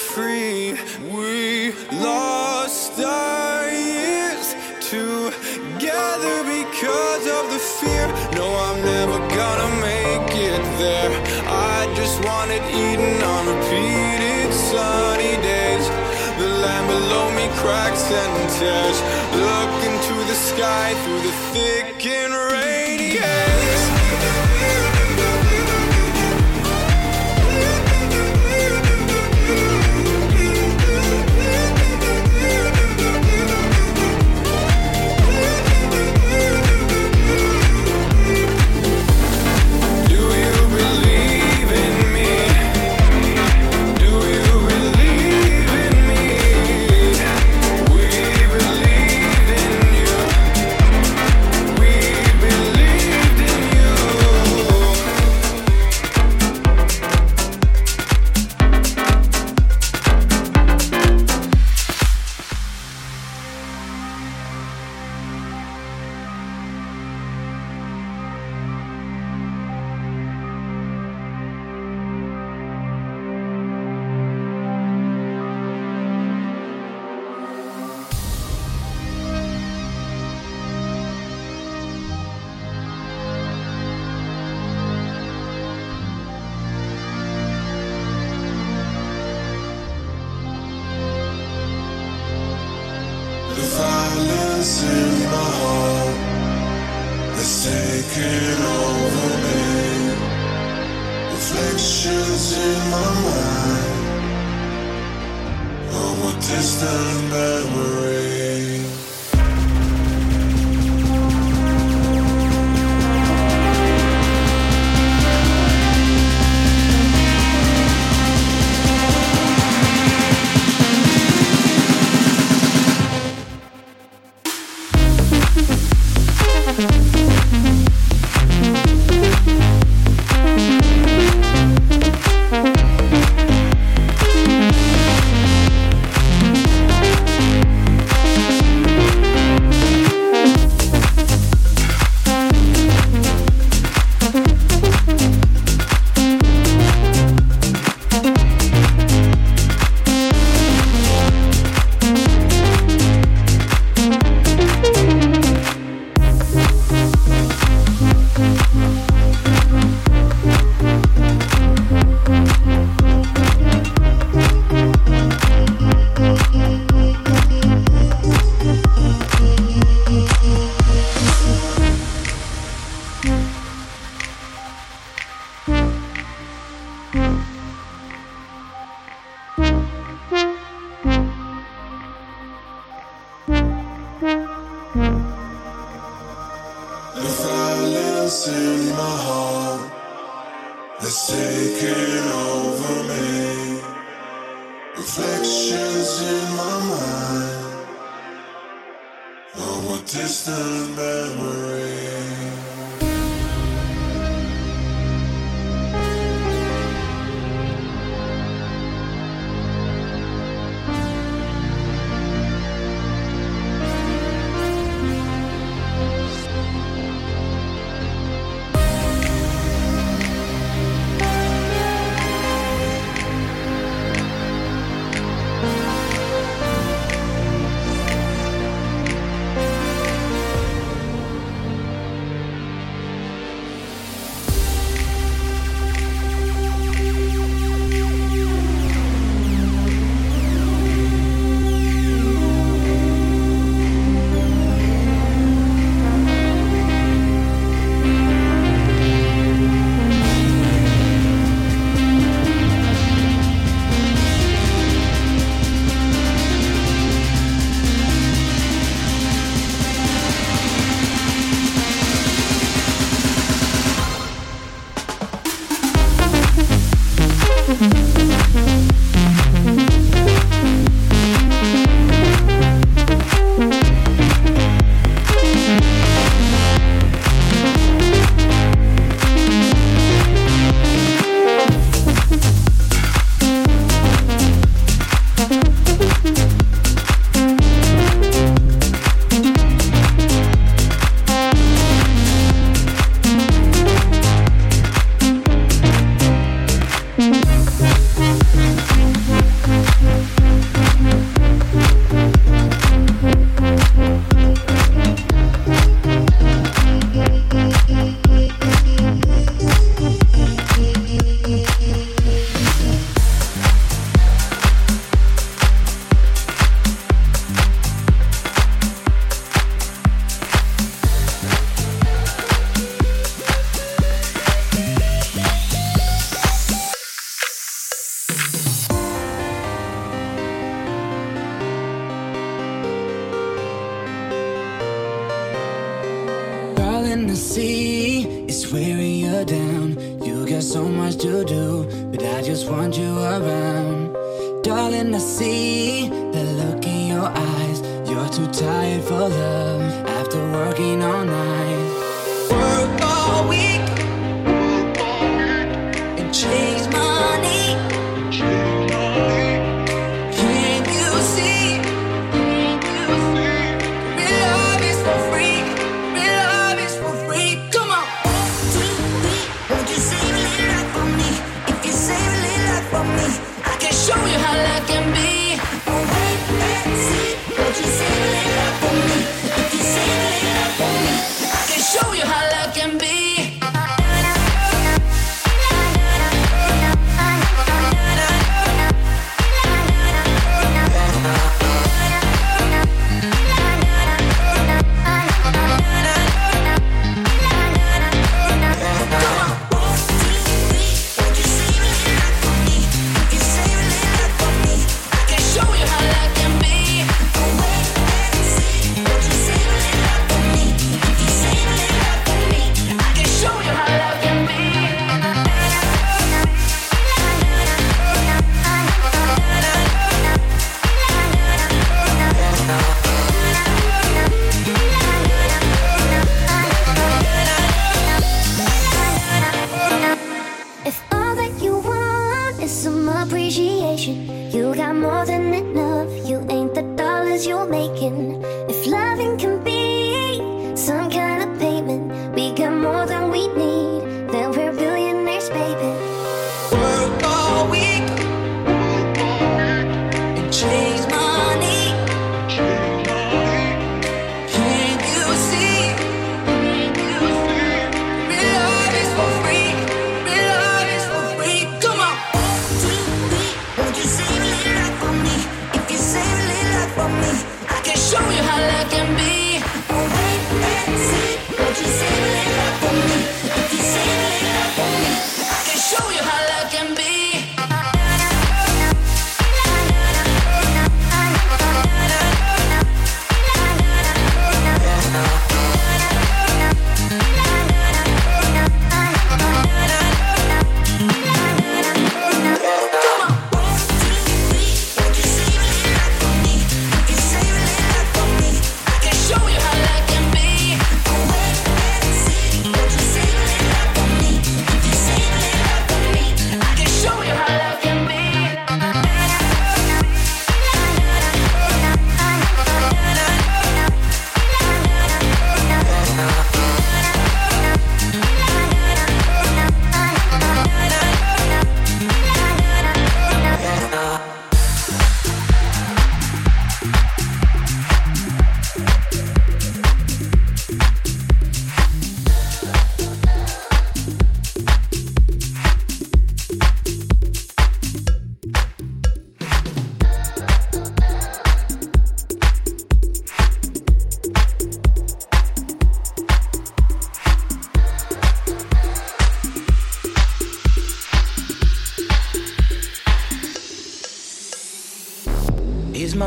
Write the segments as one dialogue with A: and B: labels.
A: free. We lost our years together because of the fear. No, I'm never gonna make it there. I just wanted Eden on repeated sunny days. The land below me cracks and tears. Look into the sky through the thick and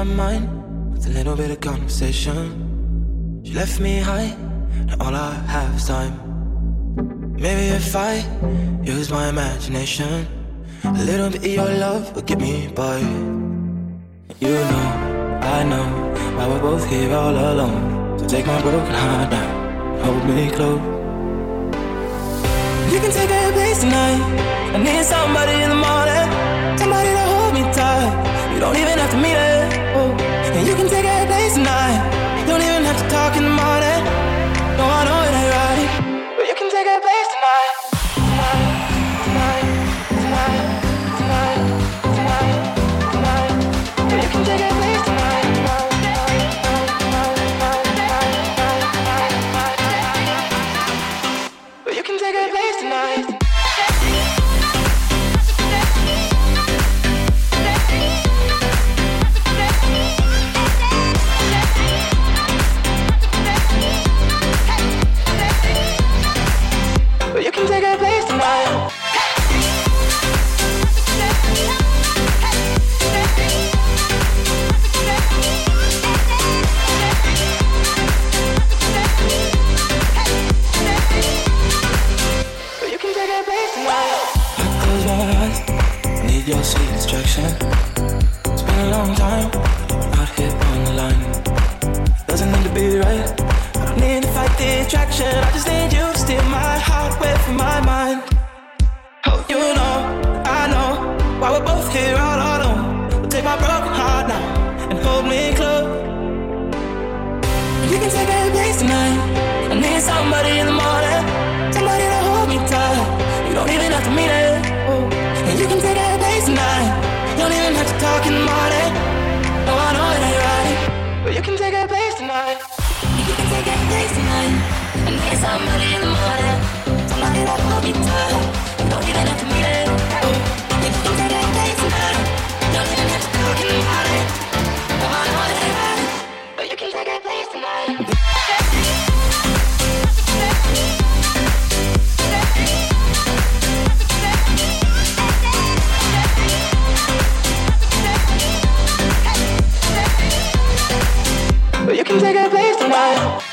B: my mind
C: with a little bit of conversation. She left me high, now all I have is time. Maybe if I use my imagination, a little bit of your love will get me by. You know, I know why we're both here all alone. So take my broken heart now, hold me close. You can take a place tonight. I need somebody in the morning, somebody to hold me tight don't even have to meet it, And you can take her place tonight. have to talk oh, I know it ain't right, but you can take a place tonight. You can take place tonight. Somebody in the morning. Somebody that will be tired. Don't even have to meet it. Take a place tonight.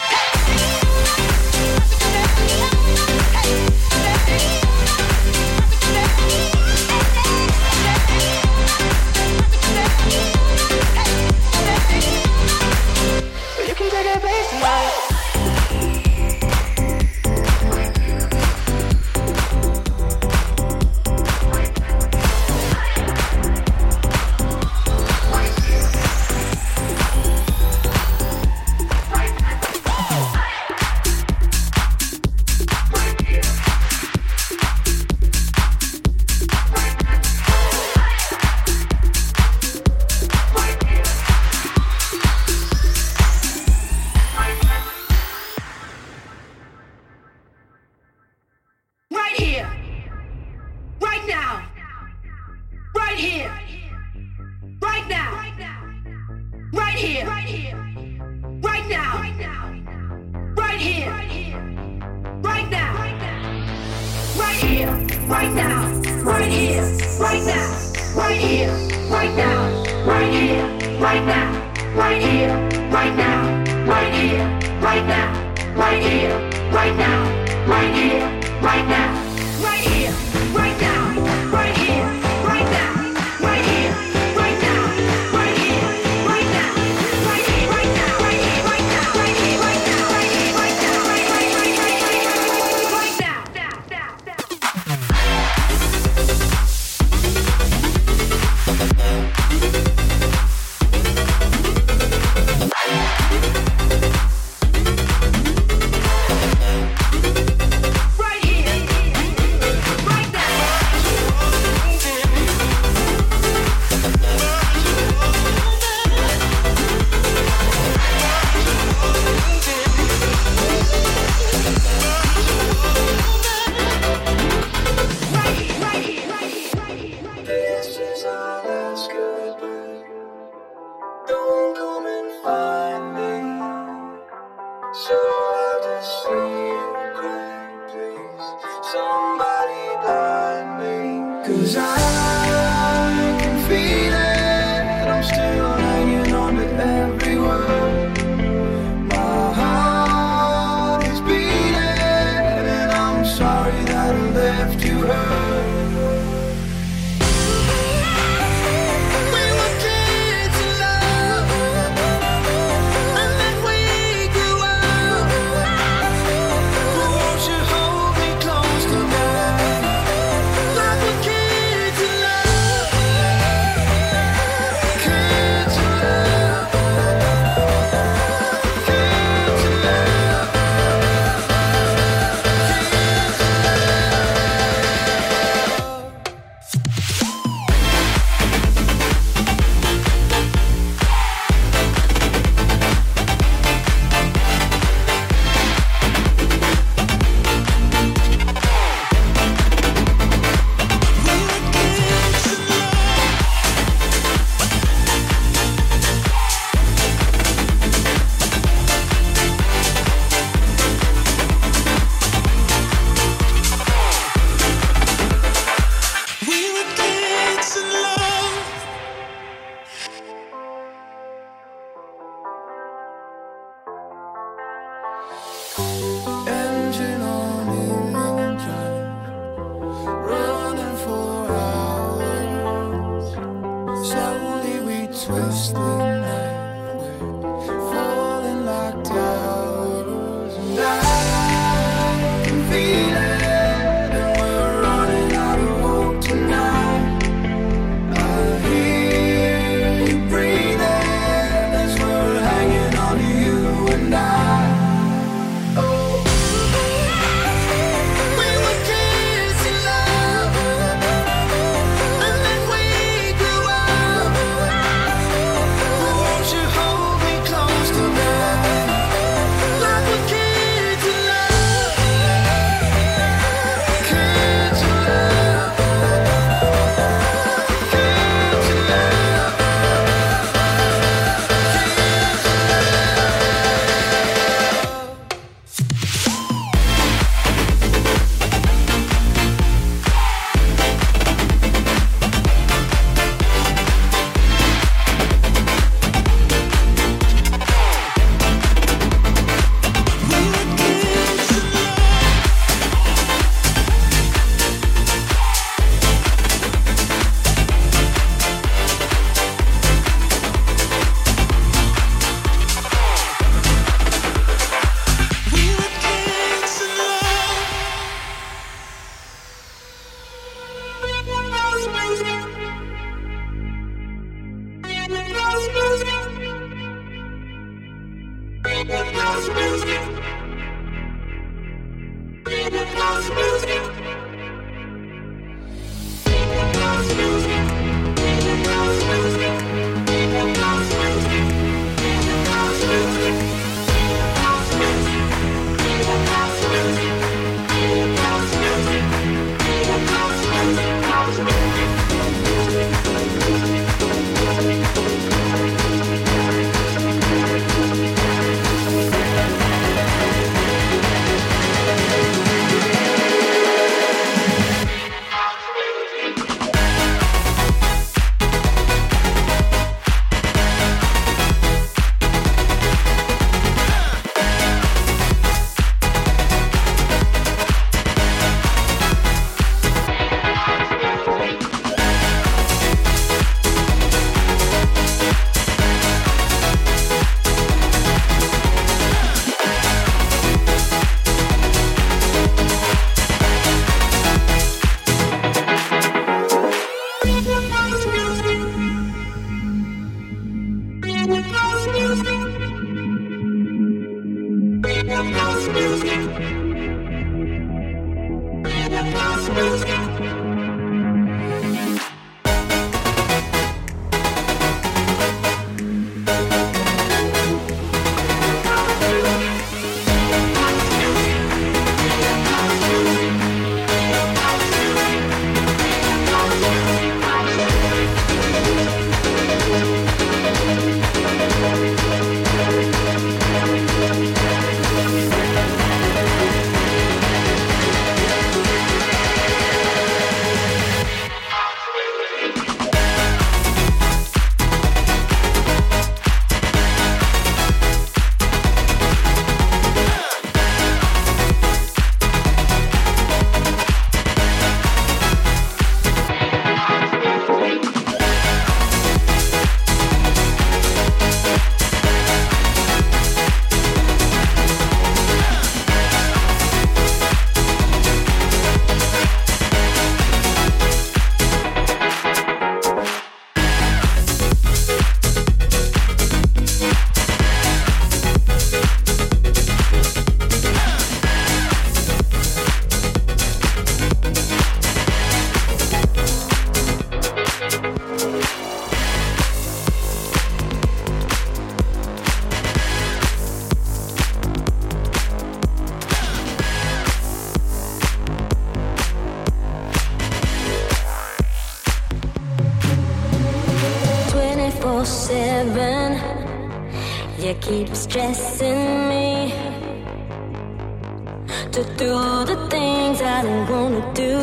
C: stressing me to do the things I
D: don't wanna do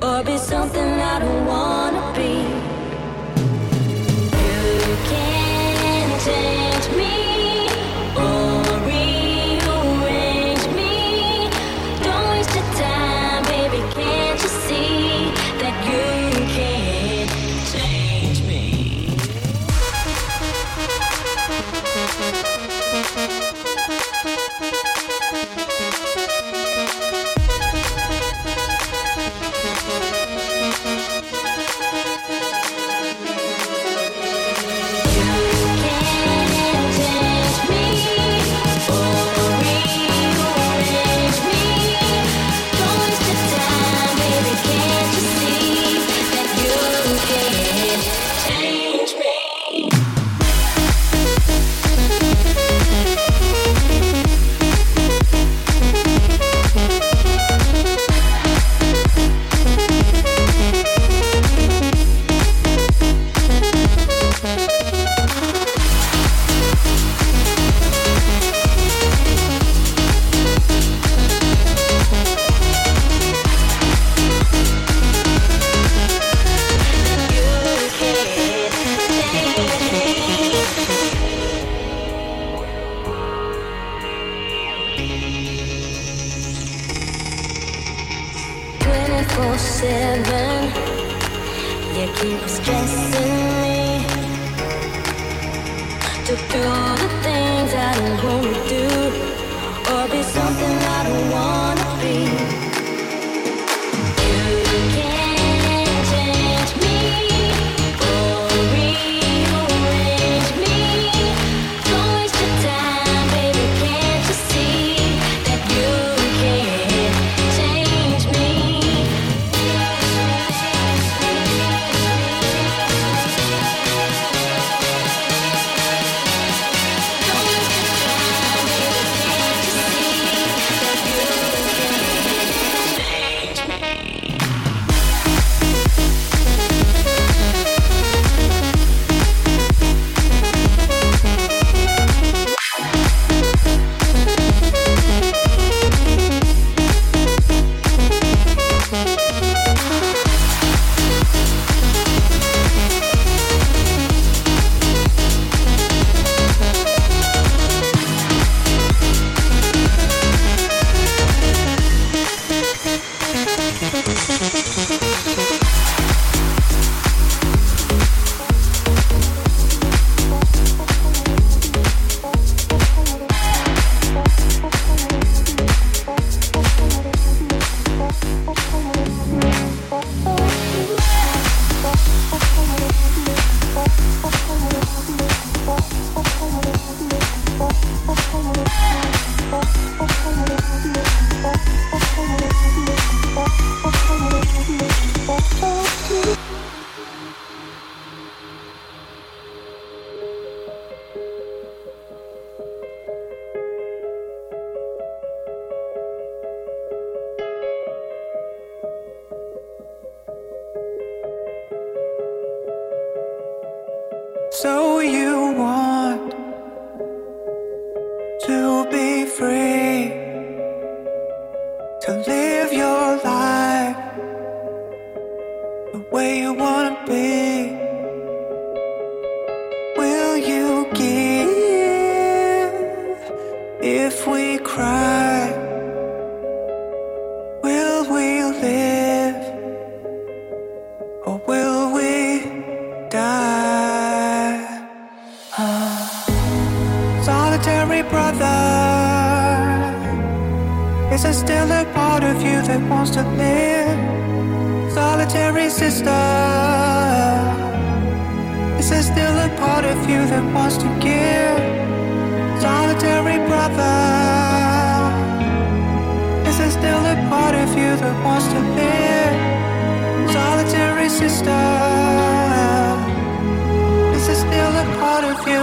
D: or be something I don't wanna be. You
C: can't change.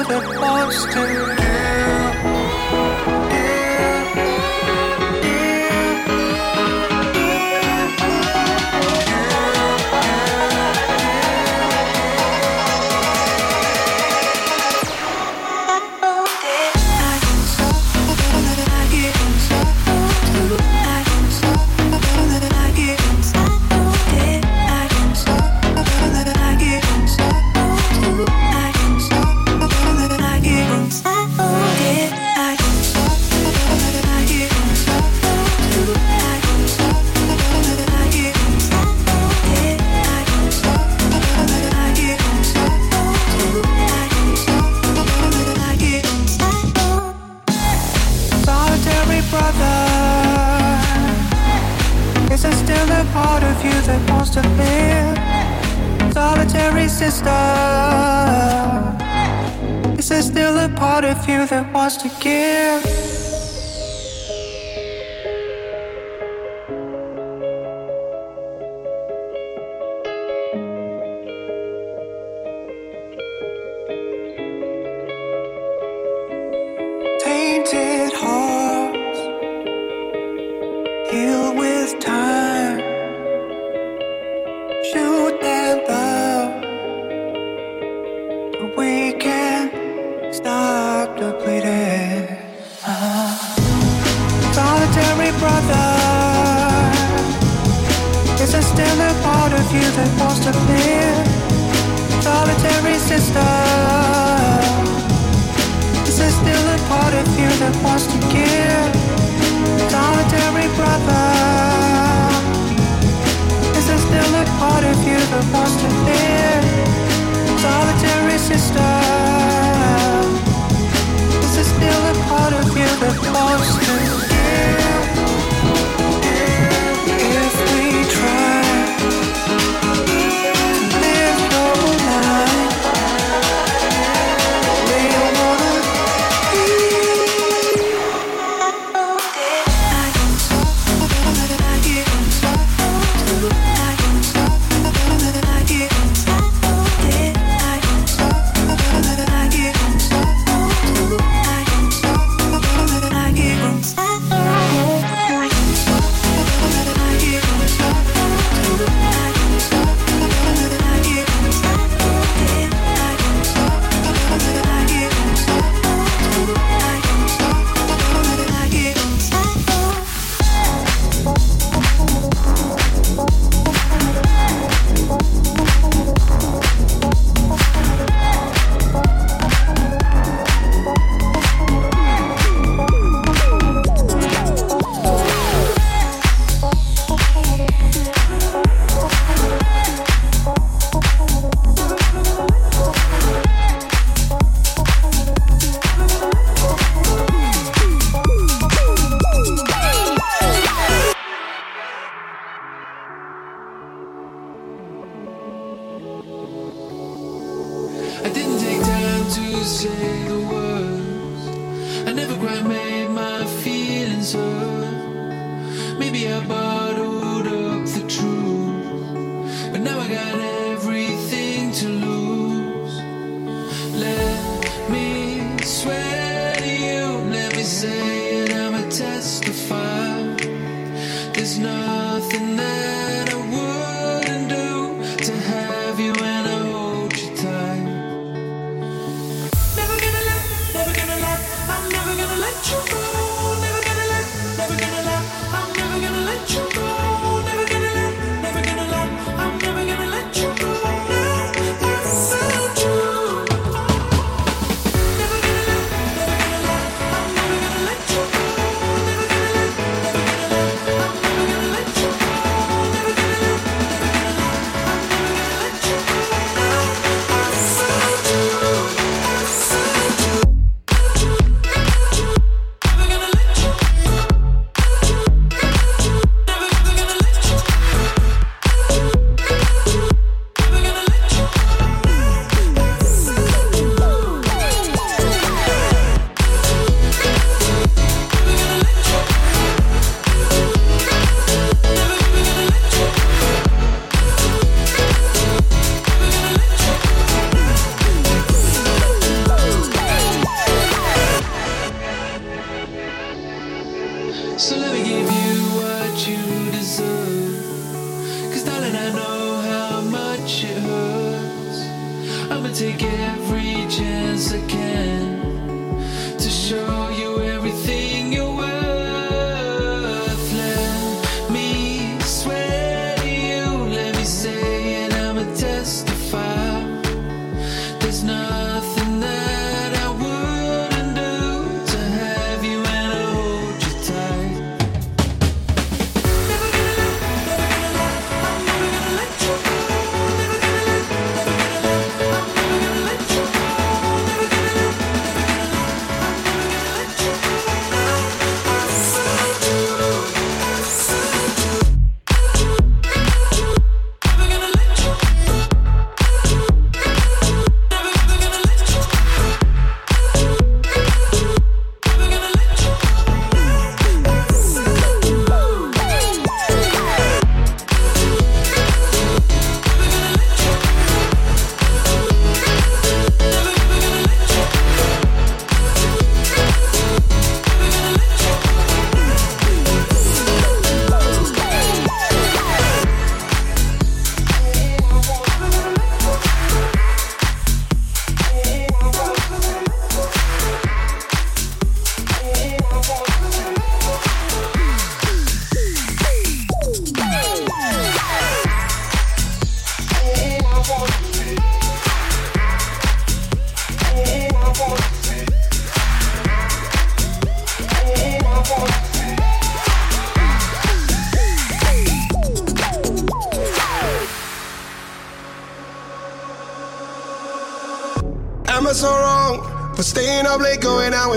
E: Let you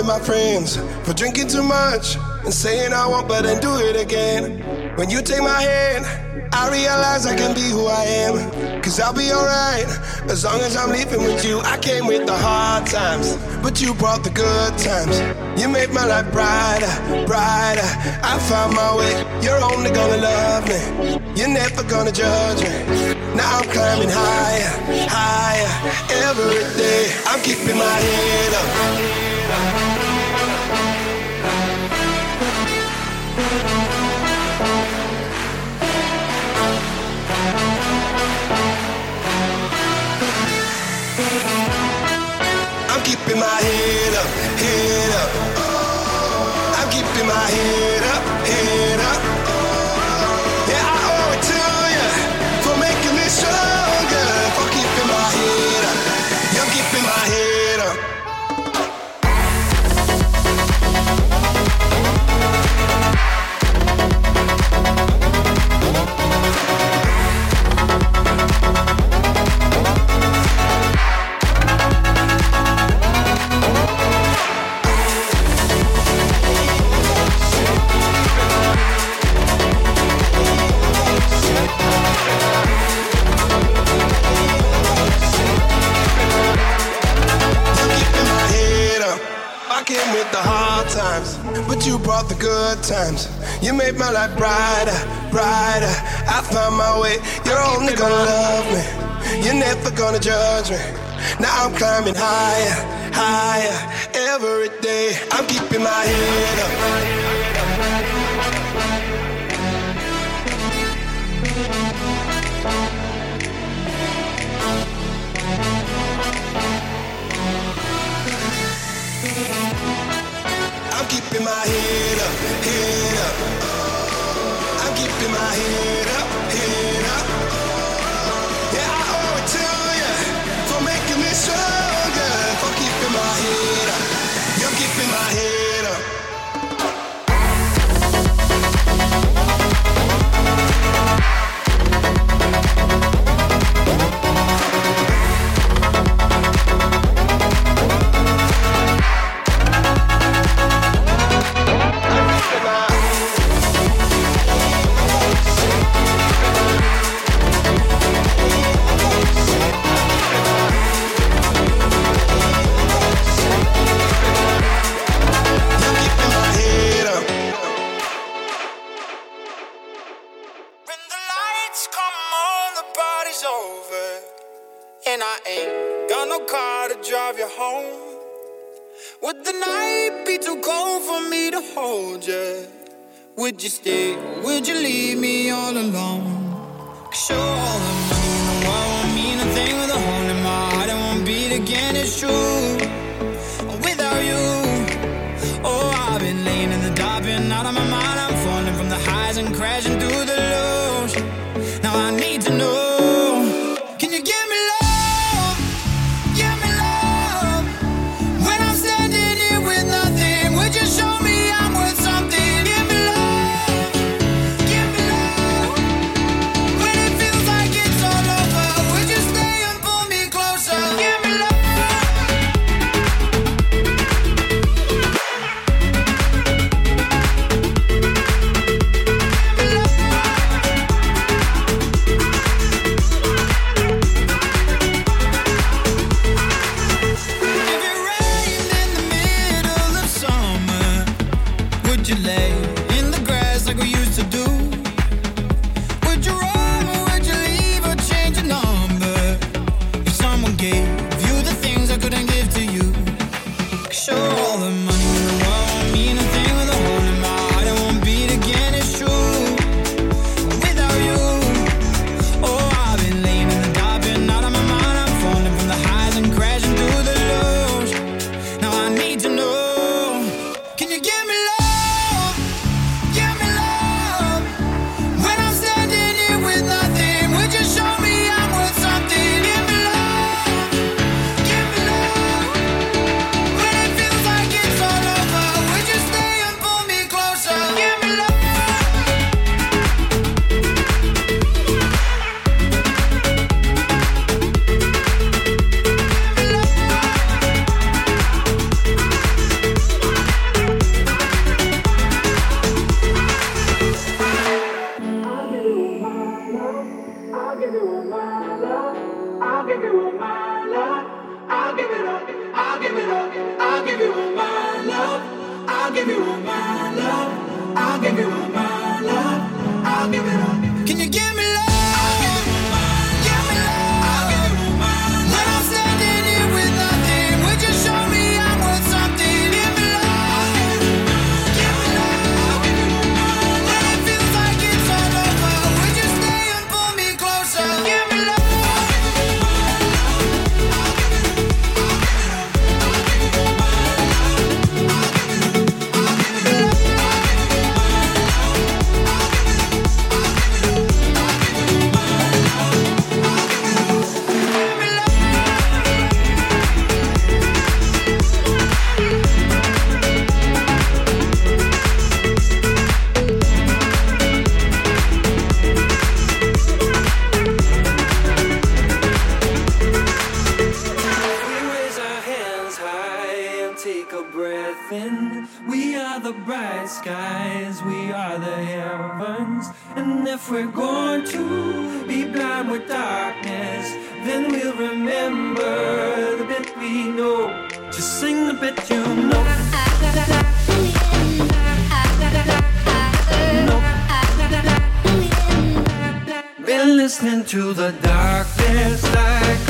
F: my friends for drinking too much and saying I won't, but then do it again. When you take my hand, I realize I can be who I am. Cause I'll be alright as long as I'm leaving with you. I came with the hard times, but you brought the good times. You made my life brighter, brighter. I found my way. You're only gonna love me, you're never gonna judge me. Now I'm climbing higher, higher every day. I'm keeping my head up. Keeping my head up, head up. I'm keeping my head up, head up. Good times. You made my life brighter, brighter. I found my way. You're only gonna love me. You're never gonna judge me. Now I'm climbing higher, higher every day. I'm keeping my head up. Keeping my head up, head up. I'm keeping my head up, head up.
G: Listening to the darkness like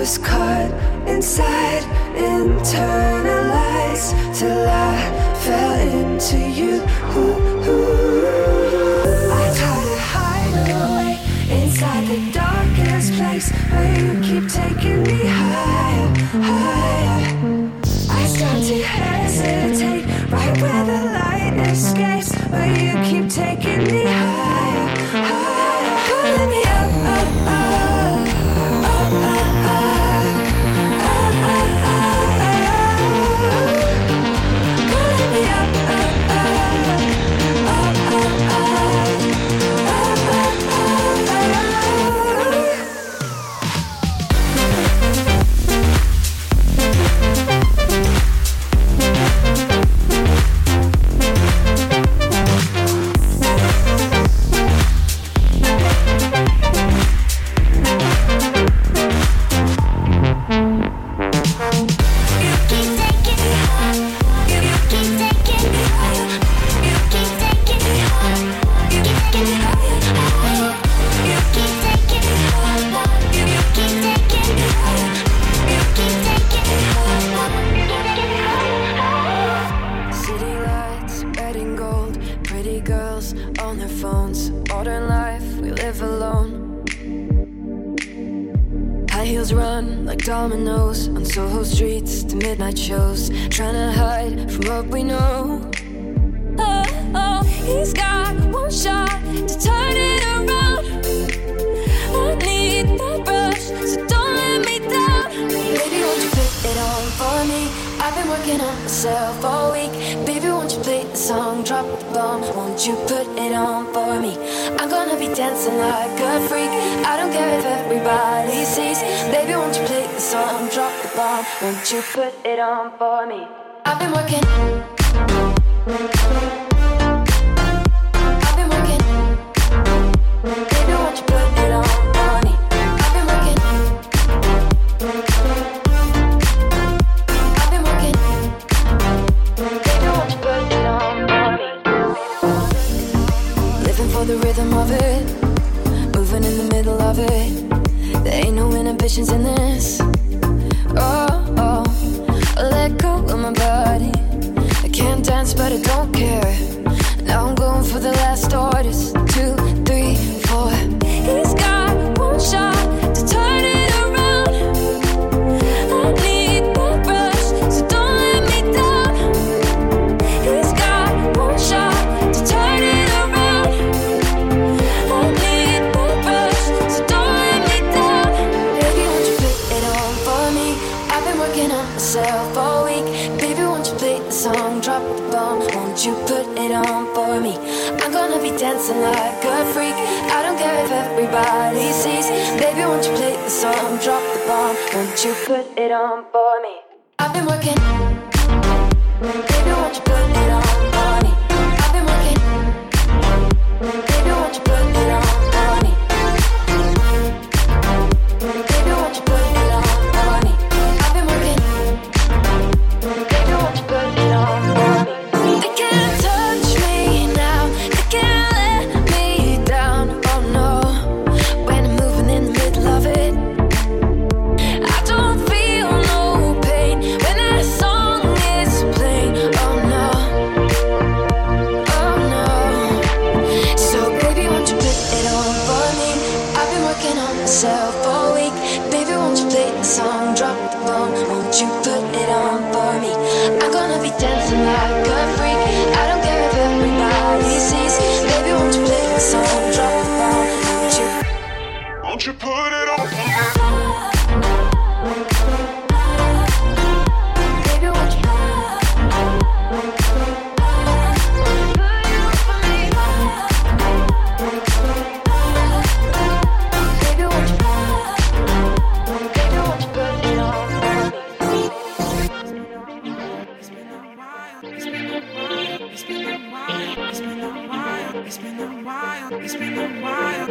H: was caught inside, internalized till I fell into you. I try to hide away inside the darkest place where you keep taking me higher, higher. I start to hesitate right where the light escapes, where you keep taking me higher.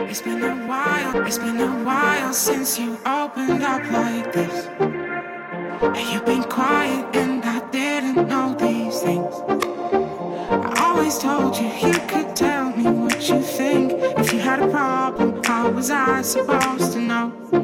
I: It's been a while, it's been a while since you opened up like this. And you've been quiet, and I didn't know these things. I always told you you could tell me what you think. If you had a problem, how was I supposed to know?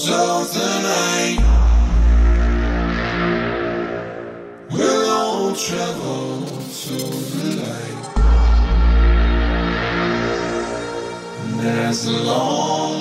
I: So tonight We'll all travel to
C: the
J: light. And as
I: long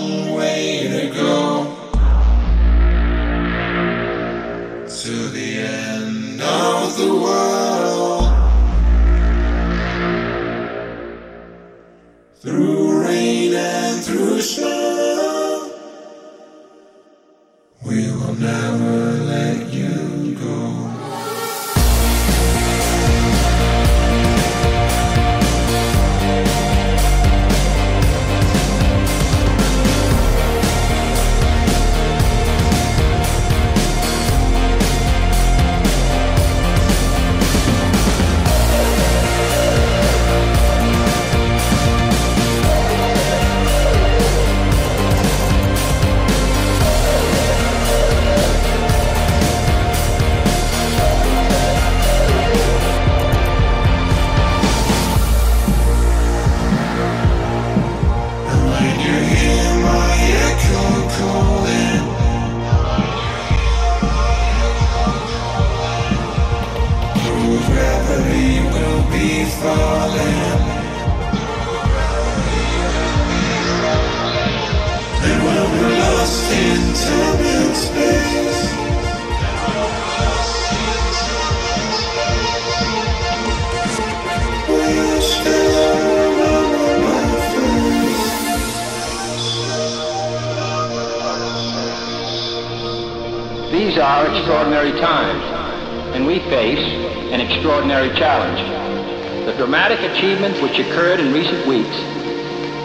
I: achievements
K: which occurred in recent weeks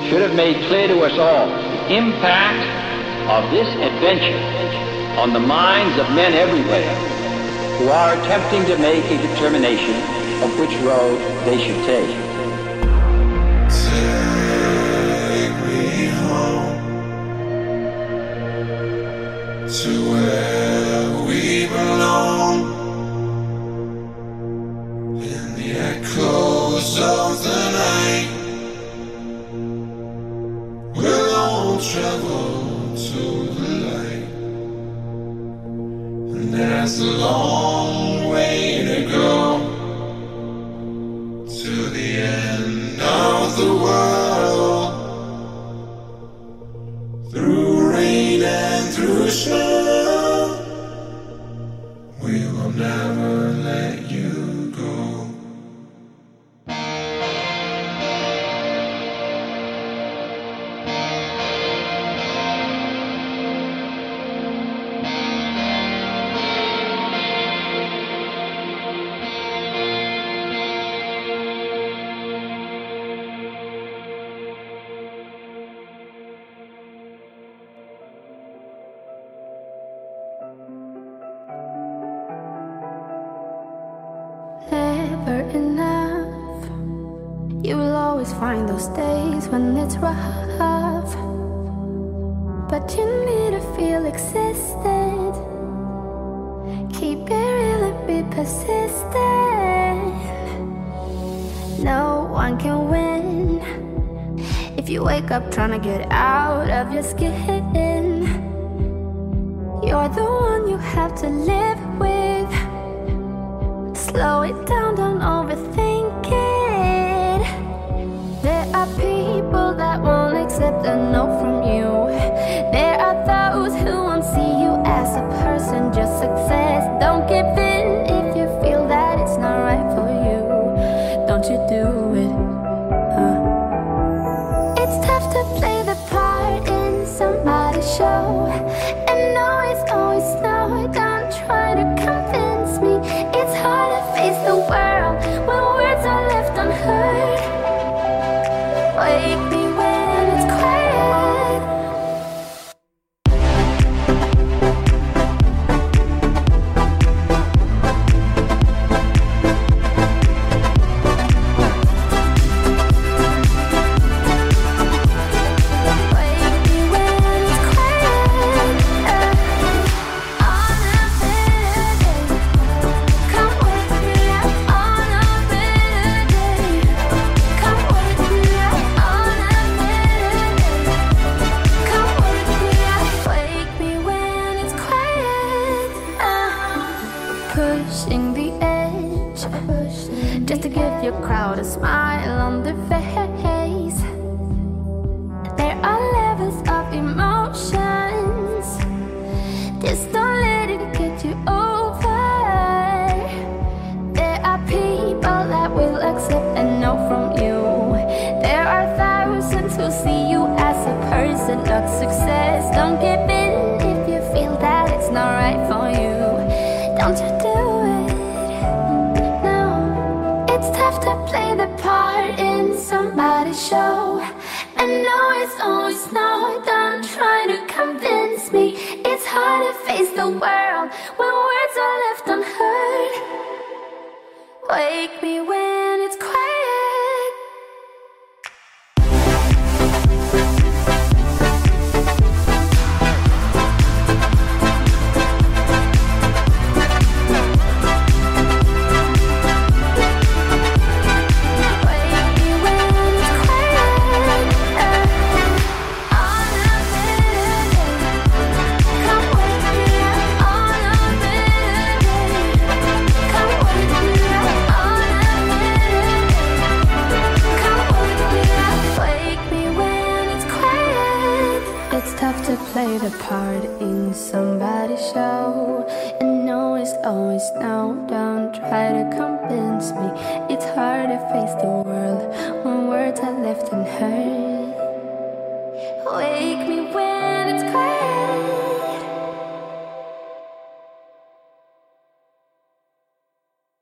K: should have made clear to us all the impact of this adventure on the minds of men everywhere who are attempting to make a determination of which road they should take.